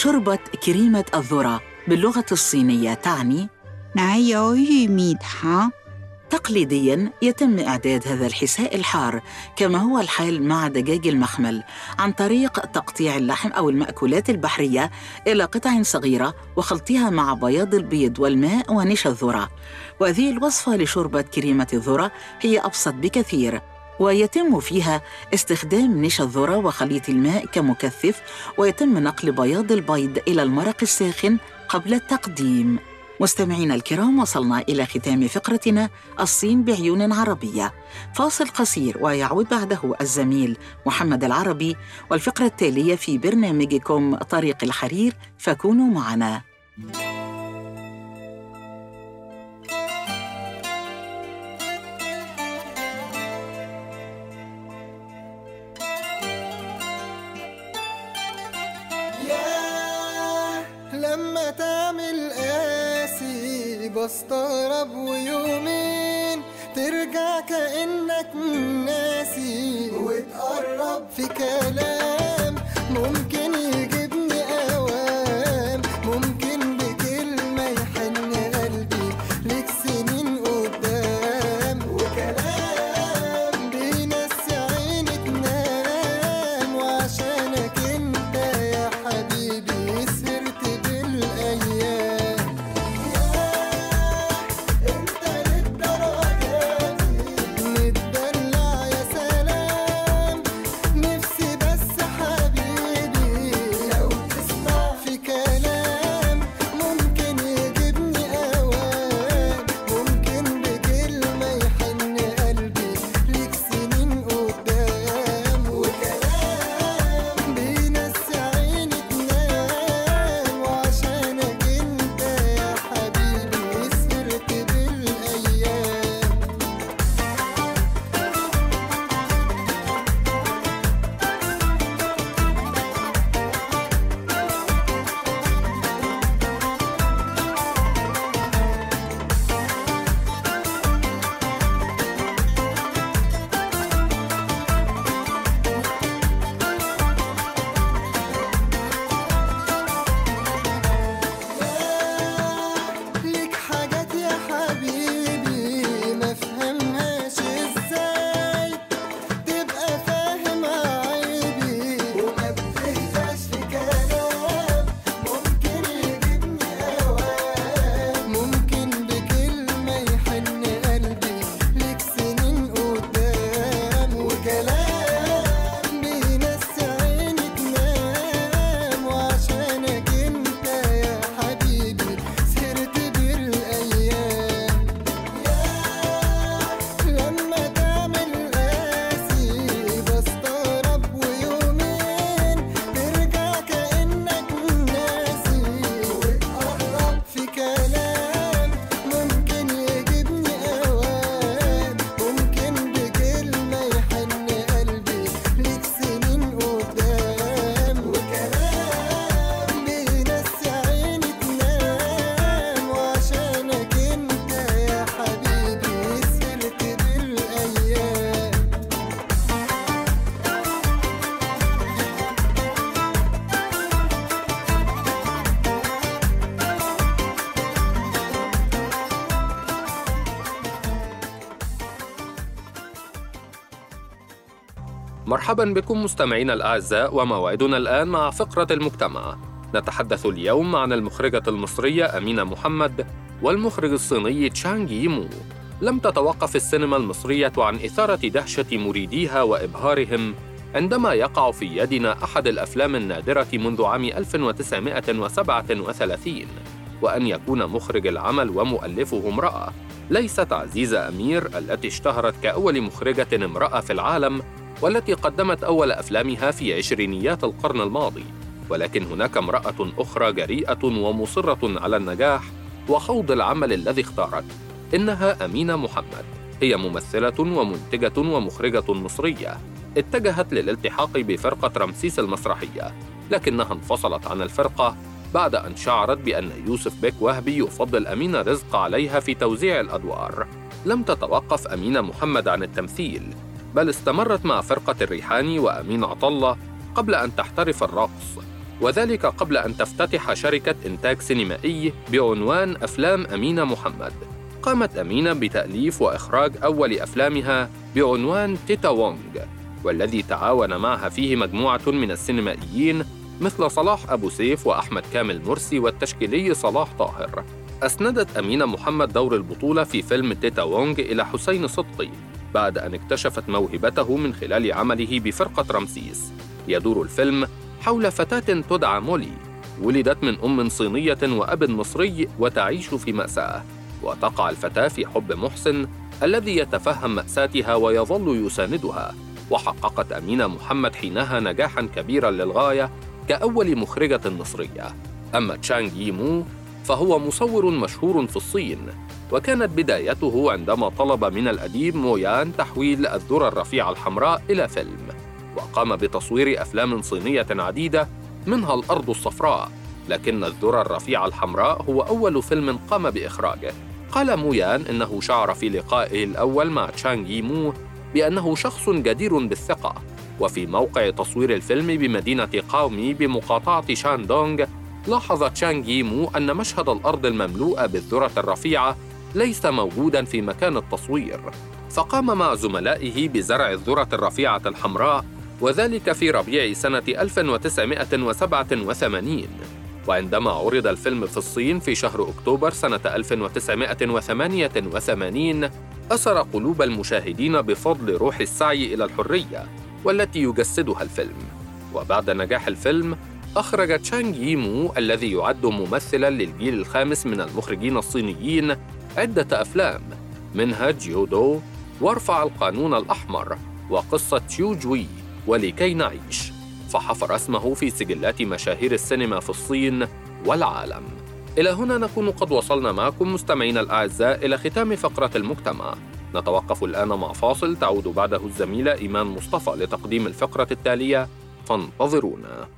شوربة كريمة الذرة باللغة الصينية تعني تقليدياً يتم إعداد هذا الحساء الحار كما هو الحال مع دجاج المخمل عن طريق تقطيع اللحم أو المأكولات البحرية إلى قطع صغيرة وخلطها مع بياض البيض والماء ونشا الذرة. وهذه الوصفة لشوربة كريمة الذرة هي أبسط بكثير ويتم فيها استخدام نشا الذرة وخليط الماء كمكثف ويتم نقل بياض البيض إلى المرق الساخن قبل التقديم. مستمعينا الكرام وصلنا إلى ختام فقرتنا الصين بعيون عربية. فاصل قصير ويعود بعده الزميل محمد العربي والفقرة التالية في برنامجكم طريق الحرير فكونوا معنا. بستغرب ويومين. ترجع كأنك ناسي. وتقرب. في كلام مرحبا بكم مستمعينا الأعزاء وموعدنا الآن مع فقرة المجتمع. نتحدث اليوم عن المخرجة المصرية أمينة محمد والمخرج الصيني تشانغ ييمو. لم تتوقف السينما المصرية عن إثارة دهشة مريديها وإبهارهم عندما يقع في يدنا أحد الأفلام النادرة منذ عام 1937 وأن يكون مخرج العمل ومؤلفه امرأة ليست عزيزة أمير التي اشتهرت كأول مخرجة امرأة في العالم والتي قدمت أول أفلامها في عشرينيات القرن الماضي. ولكن هناك امرأة أخرى جريئة ومصرة على النجاح وخوض العمل الذي اختارت إنها أمينة محمد. هي ممثلة ومنتجة ومخرجة مصرية. اتجهت للالتحاق بفرقة رمسيس المسرحية لكنها انفصلت عن الفرقة بعد أن شعرت بأن يوسف بيك وهبي يفضل أمينة رزق عليها في توزيع الأدوار. لم تتوقف أمينة محمد عن التمثيل. بل استمرت مع فرقة الريحاني وأمين عطلة قبل أن تحترف الرقص وذلك قبل أن تفتتح شركة إنتاج سينمائي بعنوان أفلام أمينة محمد. قامت أمينة بتأليف وإخراج أول أفلامها بعنوان تيتا وونغ والذي تعاون معها فيه مجموعة من السينمائيين مثل صلاح أبو سيف وأحمد كامل مرسي والتشكيلي صلاح طاهر. أسندت أمينة محمد دور البطولة في فيلم تيتا وونغ إلى حسين صدقي. بعد أن اكتشفت موهبته من خلال عمله بفرقة رمسيس. يدور الفيلم حول فتاة تدعى مولي ولدت من أم صينية وأب مصري وتعيش في مأساة. وتقع الفتاة في حب محسن الذي يتفهم مأساتها ويظل يساندها. وحققت أمينة محمد حينها نجاحا كبيرا للغاية كأول مخرجة مصرية. أما تشانغ ييمو فهو مصور مشهور في الصين وكانت بدايته عندما طلب من الأديب مويان تحويل الذرة الرفيعة الحمراء إلى فيلم وقام بتصوير أفلام صينية عديدة منها الأرض الصفراء. لكن الذرة الرفيعة الحمراء هو أول فيلم قام بإخراجه. قال مويان إنه شعر في لقائه الأول مع تشانغ ييمو بأنه شخص جدير بالثقة. وفي موقع تصوير الفيلم بمدينة قاومي بمقاطعة شاندونغ لاحظ تشانغ ييمو أن مشهد الأرض المملوءة بالذرة الرفيعة ليس موجودا في مكان التصوير. فقام مع زملائه بزرع الذرة الرفيعة الحمراء وذلك في ربيع سنة 1987 وعندما عرض الفيلم في الصين في شهر أكتوبر سنة 1988 أسر قلوب المشاهدين بفضل روح السعي إلى الحرية والتي يجسدها الفيلم. وبعد نجاح الفيلم أخرج تشانغ ييمو الذي يعد ممثلا للجيل الخامس من المخرجين الصينيين عدة أفلام منها جيودو وارفع القانون الأحمر وقصة تشيو جوي ولكي نعيش. فحفر اسمه في سجلات مشاهير السينما في الصين والعالم. إلى هنا نكون قد وصلنا معكم مستمعينا الأعزاء إلى ختام فقرة المجتمع. نتوقف الآن مع فاصل تعود بعده الزميلة إيمان مصطفى لتقديم الفقرة التالية. فانتظرونا.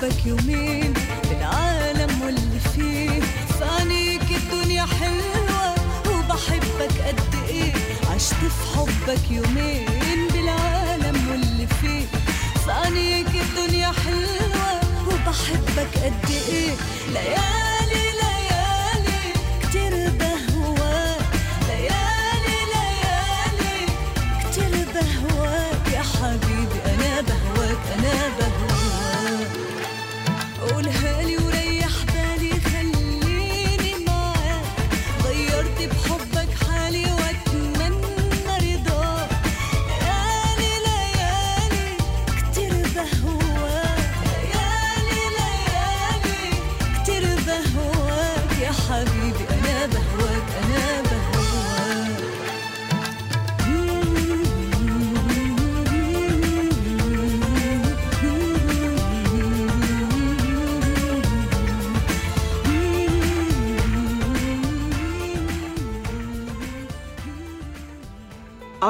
حبك يومين بالعالم واللي فيه فانيك الدنيا حلوة وبحبك قد إيه؟ عشت في حبك يومين بالعالم واللي فيه فانيك الدنيا حلوة وبحبك قد إيه؟ ليالي ليالي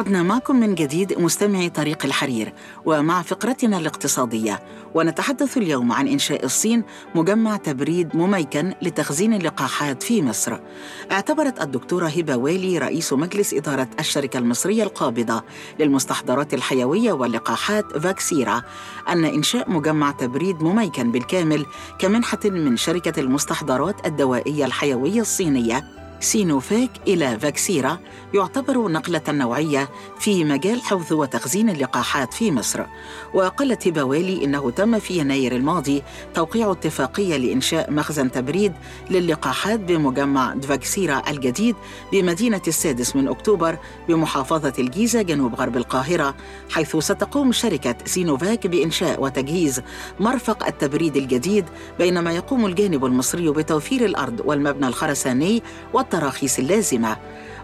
عدنا معكم من جديد مستمعي طريق الحرير ومع فقرتنا الاقتصادية ونتحدث اليوم عن إنشاء الصين مجمع تبريد مميكن لتخزين اللقاحات في مصر. اعتبرت الدكتورة هبة والي رئيس مجلس إدارة الشركة المصرية القابضة للمستحضرات الحيوية واللقاحات فاكسيرا أن إنشاء مجمع تبريد مميكن بالكامل كمنحة من شركة المستحضرات الدوائية الحيوية الصينية سينوفاك إلى فاكسيرا يعتبر نقلة نوعية في مجال حوض وتخزين اللقاحات في مصر. وقالت هبوالي إنه تم في يناير الماضي توقيع اتفاقية لإنشاء مخزن تبريد للقاحات بمجمع فاكسيرا الجديد بمدينة السادس من أكتوبر بمحافظة الجيزة جنوب غرب القاهرة حيث ستقوم شركة سينوفاك بإنشاء وتجهيز مرفق التبريد الجديد بينما يقوم الجانب المصري بتوفير الأرض والمبنى الخرساني والتراخيص اللازمة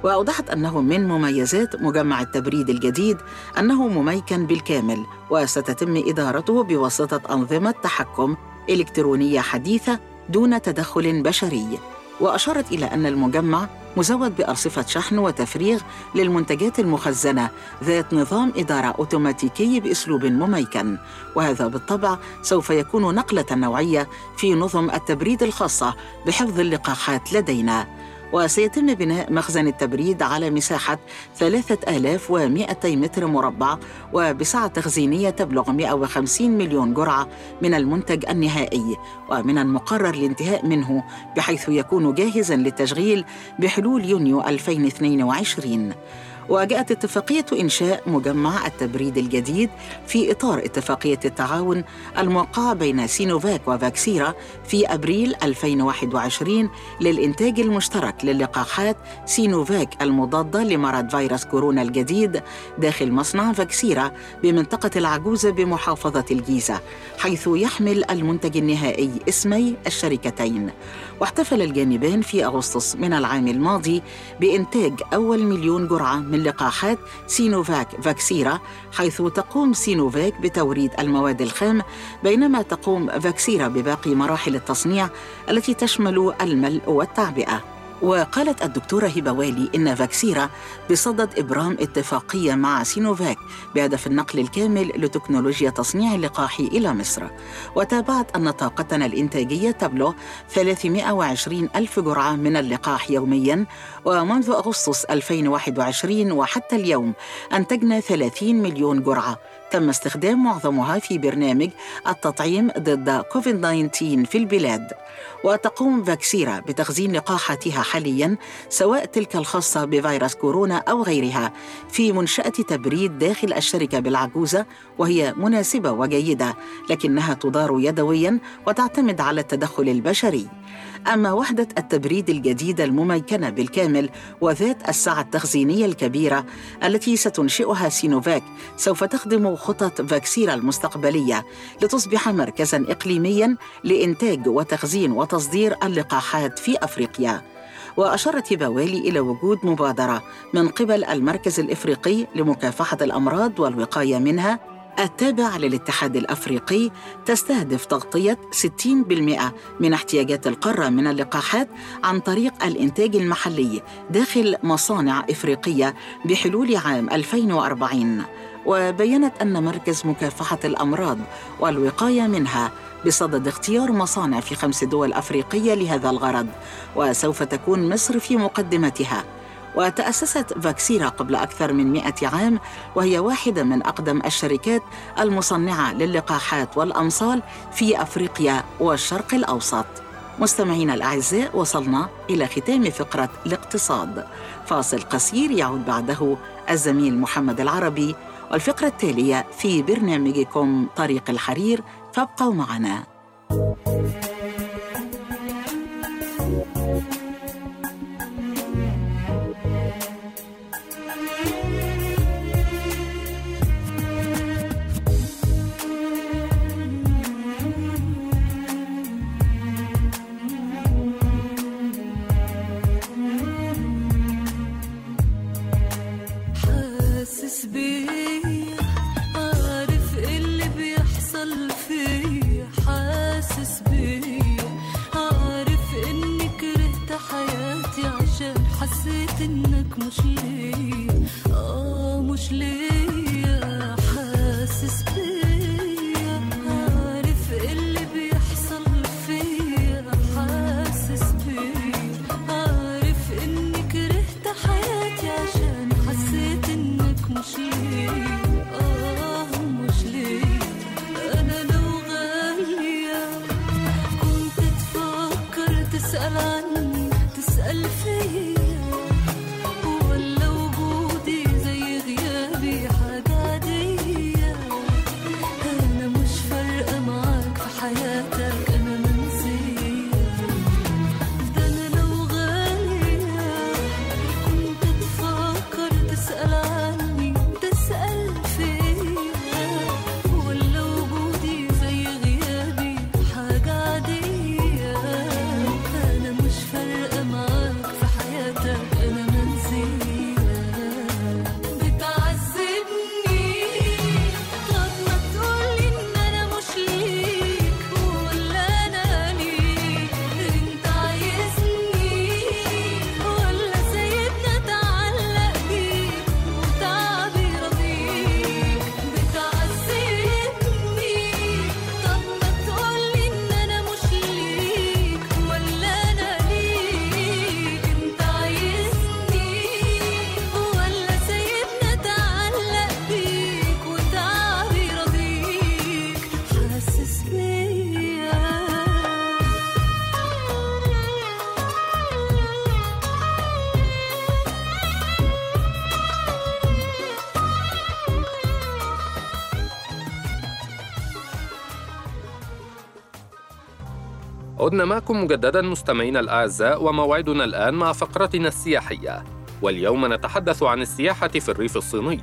وأوضحت أنه من مميزات مجمع التبريد الجديد أنه مميكن بالكامل وستتم إدارته بواسطة أنظمة تحكم إلكترونية حديثة دون تدخل بشري. وأشارت إلى أن المجمع مزود بأرصفة شحن وتفريغ للمنتجات المخزنة ذات نظام إدارة أوتوماتيكي بأسلوب مميكن وهذا بالطبع سوف يكون نقلة نوعية في نظم التبريد الخاصة بحفظ اللقاحات لدينا. وسيتم بناء مخزن التبريد على مساحة 3200 متر مربع وبسعة تخزينية تبلغ 150 مليون جرعة من المنتج النهائي ومن المقرر الانتهاء منه بحيث يكون جاهزا للتشغيل بحلول يونيو 2022 وجاءت اتفاقية إنشاء مجمع التبريد الجديد في إطار اتفاقية التعاون الموقعة بين سينوفاك وفاكسيرا في أبريل 2021 للإنتاج المشترك للقاحات سينوفاك المضادة لمرض فيروس كورونا الجديد داخل مصنع فاكسيرا بمنطقة العجوزة بمحافظة الجيزة حيث يحمل المنتج النهائي اسمي الشركتين. واحتفل الجانبان في أغسطس من العام الماضي بإنتاج أول مليون جرعة من لقاحات سينوفاك فاكسيرا حيث تقوم سينوفاك بتوريد المواد الخام بينما تقوم فاكسيرا بباقي مراحل التصنيع التي تشمل الملء والتعبئة. وقالت الدكتورة هبة والي إن فاكسيرا بصدد إبرام اتفاقية مع سينوفاك بهدف النقل الكامل لتكنولوجيا تصنيع اللقاح إلى مصر. وتابعت أن طاقتنا الإنتاجية تبلغ 320 ألف جرعة من اللقاح يومياً ومنذ أغسطس 2021 وحتى اليوم أنتجنا 30 مليون جرعة. تم استخدام معظمها في برنامج التطعيم ضد كوفيد 19 في البلاد. وتقوم فاكسيرا بتخزين لقاحاتها حاليا سواء تلك الخاصة بفيروس كورونا أو غيرها في منشأة تبريد داخل الشركة بالعجوزة وهي مناسبة وجيدة لكنها تدار يدويا وتعتمد على التدخل البشري. أما وحدة التبريد الجديدة المميكنة بالكامل وذات السعة التخزينية الكبيرة التي ستنشئها سينوفاك سوف تخدم خطط فاكسيرا المستقبلية لتصبح مركزا إقليميا لإنتاج وتخزين وتصدير اللقاحات في أفريقيا. وأشارت هبوالي إلى وجود مبادرة من قبل المركز الإفريقي لمكافحة الأمراض والوقاية منها التابع للاتحاد الأفريقي تستهدف تغطية 60% من احتياجات القارة من اللقاحات عن طريق الإنتاج المحلي داخل مصانع إفريقية بحلول عام 2040 وبينت أن مركز مكافحة الأمراض والوقاية منها بصدد اختيار مصانع في خمس دول أفريقية لهذا الغرض وسوف تكون مصر في مقدمتها. وتأسست فاكسيرا قبل أكثر من مئة عام وهي واحدة من أقدم الشركات المصنعة للقاحات والأمصال في أفريقيا والشرق الأوسط. مستمعينا الأعزاء وصلنا إلى ختام فقرة الاقتصاد. فاصل قصير يعود بعده الزميل محمد العربي والفقرة التالية في برنامجكم طريق الحرير. فابقوا معنا. حاسس تفكر عدنا معكم مجددا مستمعينا الأعزاء وموعدنا الآن مع فقرتنا السياحية. واليوم نتحدث عن السياحة في الريف الصيني.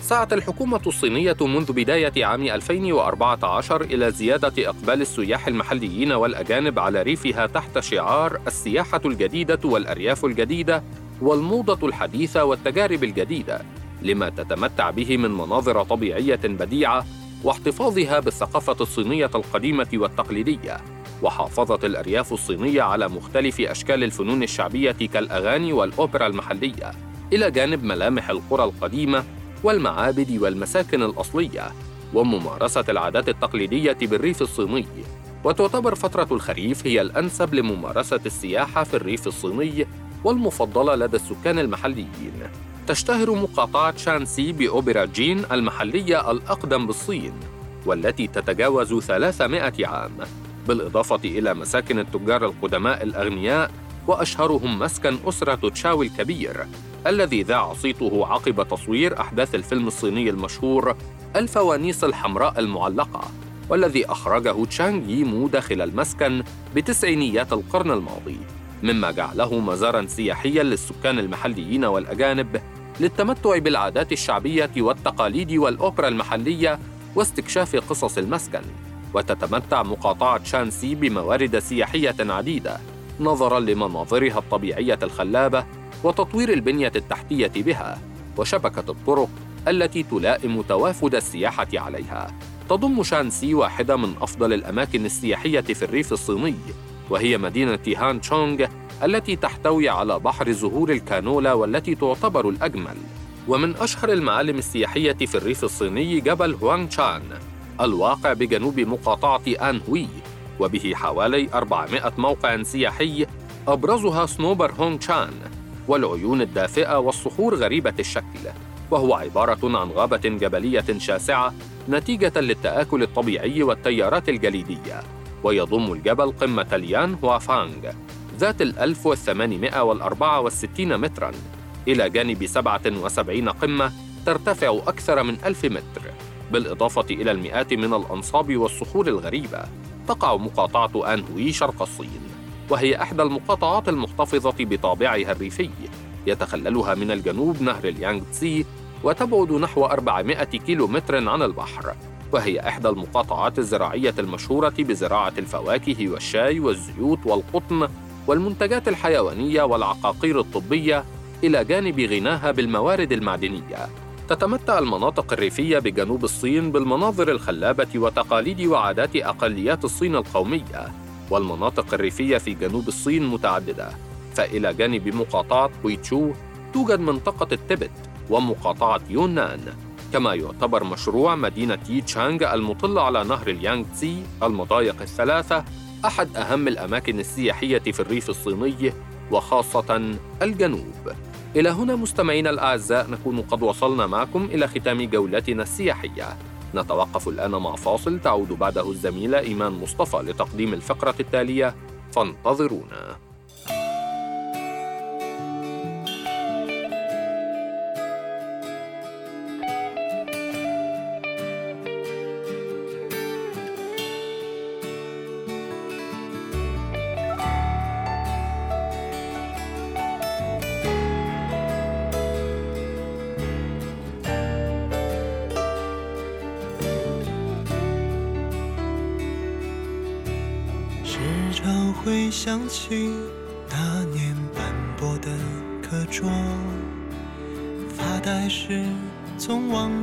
سعت الحكومة الصينية منذ بداية عام 2014 إلى زيادة إقبال السياح المحليين والأجانب على ريفها تحت شعار السياحة الجديدة والأرياف الجديدة والموضة الحديثة والتجارب الجديدة لما تتمتع به من مناظر طبيعية بديعة واحتفاظها بالثقافة الصينية القديمة والتقليدية. وحافظت الأرياف الصينية على مختلف أشكال الفنون الشعبية كالأغاني والأوبرا المحلية إلى جانب ملامح القرى القديمة والمعابد والمساكن الأصلية وممارسة العادات التقليدية بالريف الصيني. وتعتبر فترة الخريف هي الأنسب لممارسة السياحة في الريف الصيني والمفضلة لدى السكان المحليين. تشتهر مقاطعة شانسي بأوبرا جين المحلية الأقدم بالصين والتي تتجاوز 300 عام. بالإضافة إلى مساكن التجار القدماء الأغنياء وأشهرهم مسكن أسرة تشاو الكبير الذي ذاع صيته عقب تصوير أحداث الفيلم الصيني المشهور الفوانيس الحمراء المعلقة والذي أخرجه تشانغ ييمو داخل المسكن بتسعينيات القرن الماضي مما جعله مزارا سياحيا للسكان المحليين والأجانب للتمتع بالعادات الشعبية والتقاليد والأوبرا المحلية واستكشاف قصص المسكن. وتتمتع مقاطعة شانسي بموارد سياحية عديدة نظراً لمناظرها الطبيعية الخلابة وتطوير البنية التحتية بها وشبكة الطرق التي تلائم توافد السياحة عليها. تضم شانسي واحدة من أفضل الأماكن السياحية في الريف الصيني، وهي مدينة هان تشونغ التي تحتوي على بحر زهور الكانولا والتي تعتبر الأجمل. ومن أشهر المعالم السياحية في الريف الصيني جبل هوانغ تشان الواقع بجنوب مقاطعة آن هوي وبه حوالي 400 موقع سياحي أبرزها سنوبر هونغ تشان والعيون الدافئة والصخور غريبة الشكل وهو عبارة عن غابة جبلية شاسعة نتيجة للتآكل الطبيعي والتيارات الجليدية ويضم الجبل قمة اليان هوافانغ ذات ال 1864 متراً إلى جانب 77 قمة ترتفع أكثر من ألف متر. بالإضافة إلى المئات من الأنصاب والصخور الغريبة تقع مقاطعة آنهوي شرق الصين وهي إحدى المقاطعات المحتفظة بطابعها الريفي يتخللها من الجنوب نهر اليانغ تسي وتبعد نحو 400 كيلو متر عن البحر وهي إحدى المقاطعات الزراعية المشهورة بزراعة الفواكه والشاي والزيوت والقطن والمنتجات الحيوانية والعقاقير الطبية إلى جانب غناها بالموارد المعدنية. تتمتع المناطق الريفية بجنوب الصين بالمناظر الخلابة وتقاليد وعادات أقليات الصين القومية والمناطق الريفية في جنوب الصين متعددة. فإلى جانب مقاطعة ويتشو توجد منطقة التبت ومقاطعة يونان. كما يعتبر مشروع مدينة ييتشانغ المطلة على نهر اليانغ تسي المضايق الثلاثة أحد أهم الأماكن السياحية في الريف الصيني وخاصة الجنوب. إلى هنا مستمعينا الأعزاء نكون قد وصلنا معكم إلى ختام جولتنا السياحية. نتوقف الآن مع فاصل تعود بعده الزميلة إيمان مصطفى لتقديم الفقرة التالية. فانتظرونا.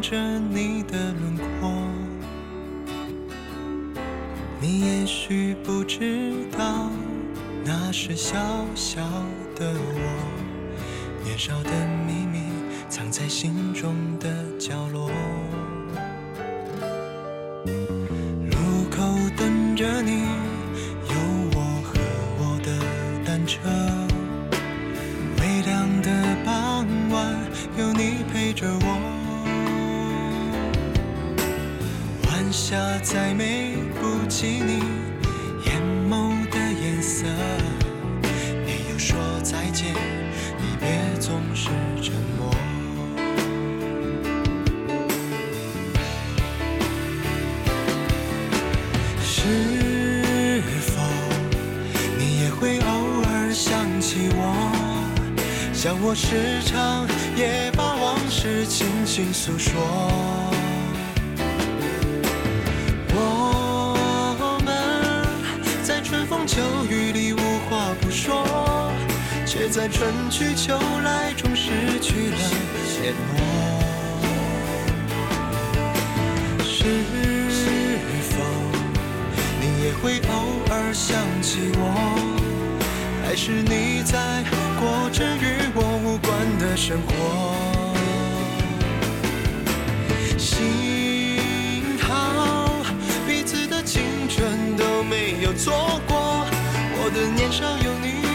着你的轮廓。你也许不知道，那是小小的我，年少的秘密藏在心中的角落。下再美不及你眼眸的颜色。没有说再见，离别总是沉默。是否你也会偶尔想起我？像我时常也把往事轻轻诉说。春去秋来终失去了联络。是否你也会偶尔想起我？还是你在过着与我无关的生活？幸好彼此的青春都没有错过，我的年少有，你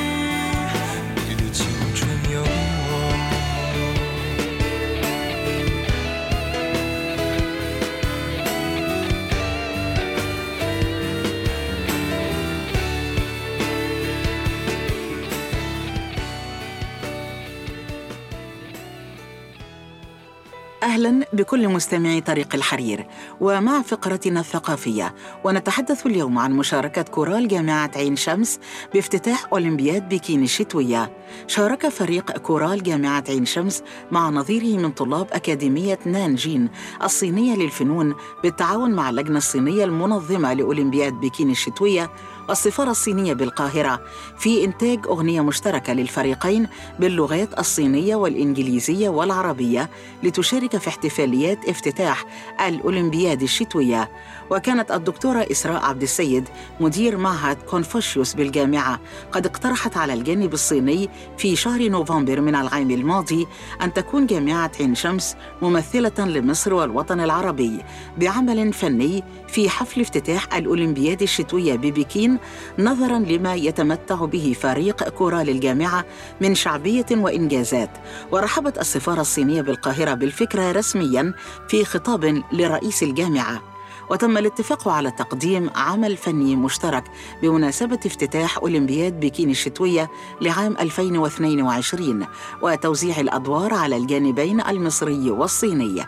أهلا بكل مستمعي طريق الحرير. ومع فقرتنا الثقافية ونتحدث اليوم عن مشاركة كورال جامعة عين شمس بافتتاح أولمبياد بكين الشتويه شارك فريق كورال جامعة عين شمس مع نظيره من طلاب أكاديمية نانجين الصينية للفنون بالتعاون مع اللجنة الصينية المنظمة لأولمبياد بكين الشتويه والسفارة الصينية بالقاهرة في إنتاج أغنية مشتركة للفريقين باللغات الصينية والإنجليزية والعربية لتشارك في احتفاليات افتتاح الأولمبياد الشتوية. وكانت الدكتورة إسراء عبد السيد مدير معهد كونفوشيوس بالجامعة. قد اقترحت على الجانب الصيني في شهر نوفمبر من العام الماضي أن تكون جامعة عين شمس ممثلة لمصر والوطن العربي بعمل فني في حفل افتتاح الأولمبياد الشتوية ببكين نظرا لما يتمتع به فريق كرة للجامعة من شعبية وإنجازات. ورحبت السفارة الصينية بالقاهرة بالفكرة رسميا في خطاب لرئيس الجامعة. وتم الاتفاق على تقديم عمل فني مشترك بمناسبة افتتاح أولمبياد بكين الشتوية لعام 2022 وتوزيع الأدوار على الجانبين المصري والصيني.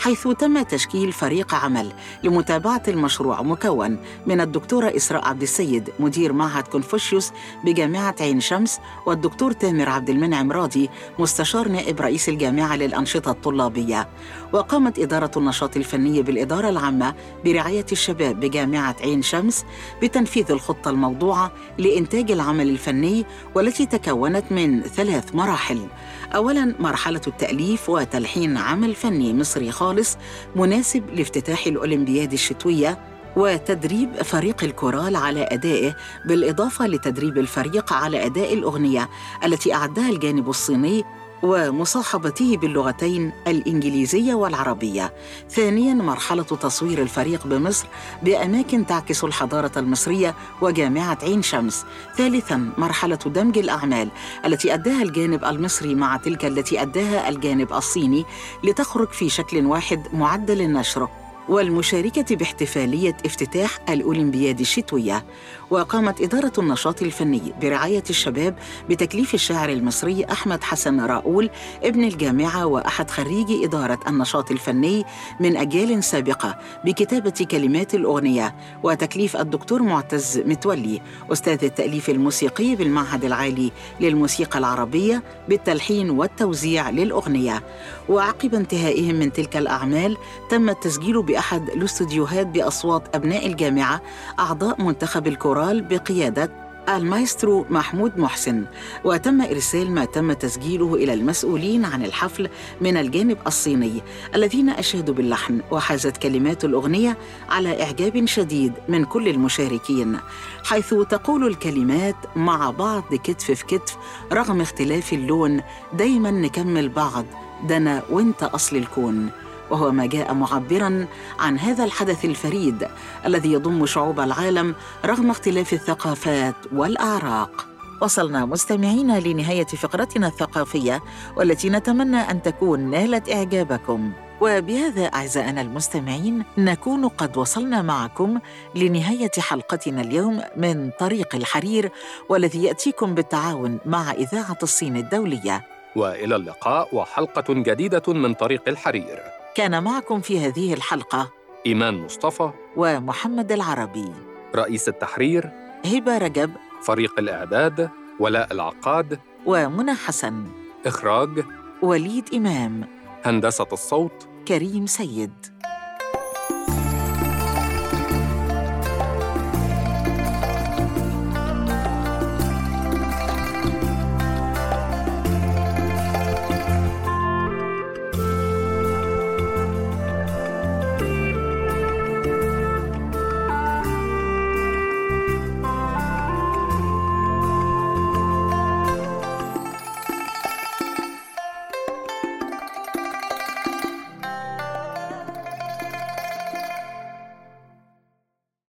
حيث تم تشكيل فريق عمل لمتابعة المشروع مكون من الدكتورة إسراء عبد السيد مدير معهد كونفوشيوس بجامعة عين شمس والدكتور تامر عبد المنعم راضي مستشار نائب رئيس الجامعة للأنشطة الطلابية. وقامت إدارة النشاط الفني بالإدارة العامة برعاية الشباب بجامعة عين شمس بتنفيذ الخطة الموضوعة لإنتاج العمل الفني والتي تكونت من ثلاث مراحل. أولاً مرحلة التأليف وتلحين عمل فني مصري خالص مناسب لافتتاح الأولمبياد الشتوية وتدريب فريق الكورال على أدائه بالإضافة لتدريب الفريق على أداء الأغنية التي أعدها الجانب الصيني ومصاحبته باللغتين الإنجليزية والعربية. ثانياً مرحلة تصوير الفريق بمصر بأماكن تعكس الحضارة المصرية وجامعة عين شمس. ثالثاً مرحلة دمج الأعمال التي أداها الجانب المصري مع تلك التي أداها الجانب الصيني لتخرج في شكل واحد معد للنشر. والمشاركة باحتفالية افتتاح الأولمبياد الشتوية وقامت إدارة النشاط الفني برعاية الشباب بتكليف الشاعر المصري أحمد حسن راؤول ابن الجامعة وأحد خريجي إدارة النشاط الفني من أجيال سابقة بكتابة كلمات الأغنية وتكليف الدكتور معتز متولي أستاذ التأليف الموسيقي بالمعهد العالي للموسيقى العربية بالتلحين والتوزيع للأغنية. وعقب انتهائهم من تلك الأعمال تم التسجيل بأحد الاستوديوهات بأصوات أبناء الجامعة أعضاء منتخب الكورال بقيادة المايسترو محمود محسن وتم إرسال ما تم تسجيله إلى المسؤولين عن الحفل من الجانب الصيني الذين أشادوا باللحن وحازت كلمات الأغنية على إعجاب شديد من كل المشاركين حيث تقول الكلمات مع بعض كتف في كتف رغم اختلاف اللون دايما نكمل بعض ده أنا وإنت أصل الكون. وهو ما جاء معبرا عن هذا الحدث الفريد الذي يضم شعوب العالم رغم اختلاف الثقافات والاعراق وصلنا مستمعينا لنهاية فقرتنا الثقافية والتي نتمنى أن تكون نالت إعجابكم. وبهذا أعزائنا المستمعين نكون قد وصلنا معكم لنهاية حلقتنا اليوم من طريق الحرير والذي يأتيكم بالتعاون مع إذاعة الصين الدولية. وإلى اللقاء وحلقة جديدة من طريق الحرير. كان معكم في هذه الحلقة إيمان مصطفى ومحمد العربي. رئيس التحرير هبة رجب فريق الإعداد ولاء العقاد ومنى حسن إخراج وليد إمام هندسة الصوت كريم سيد.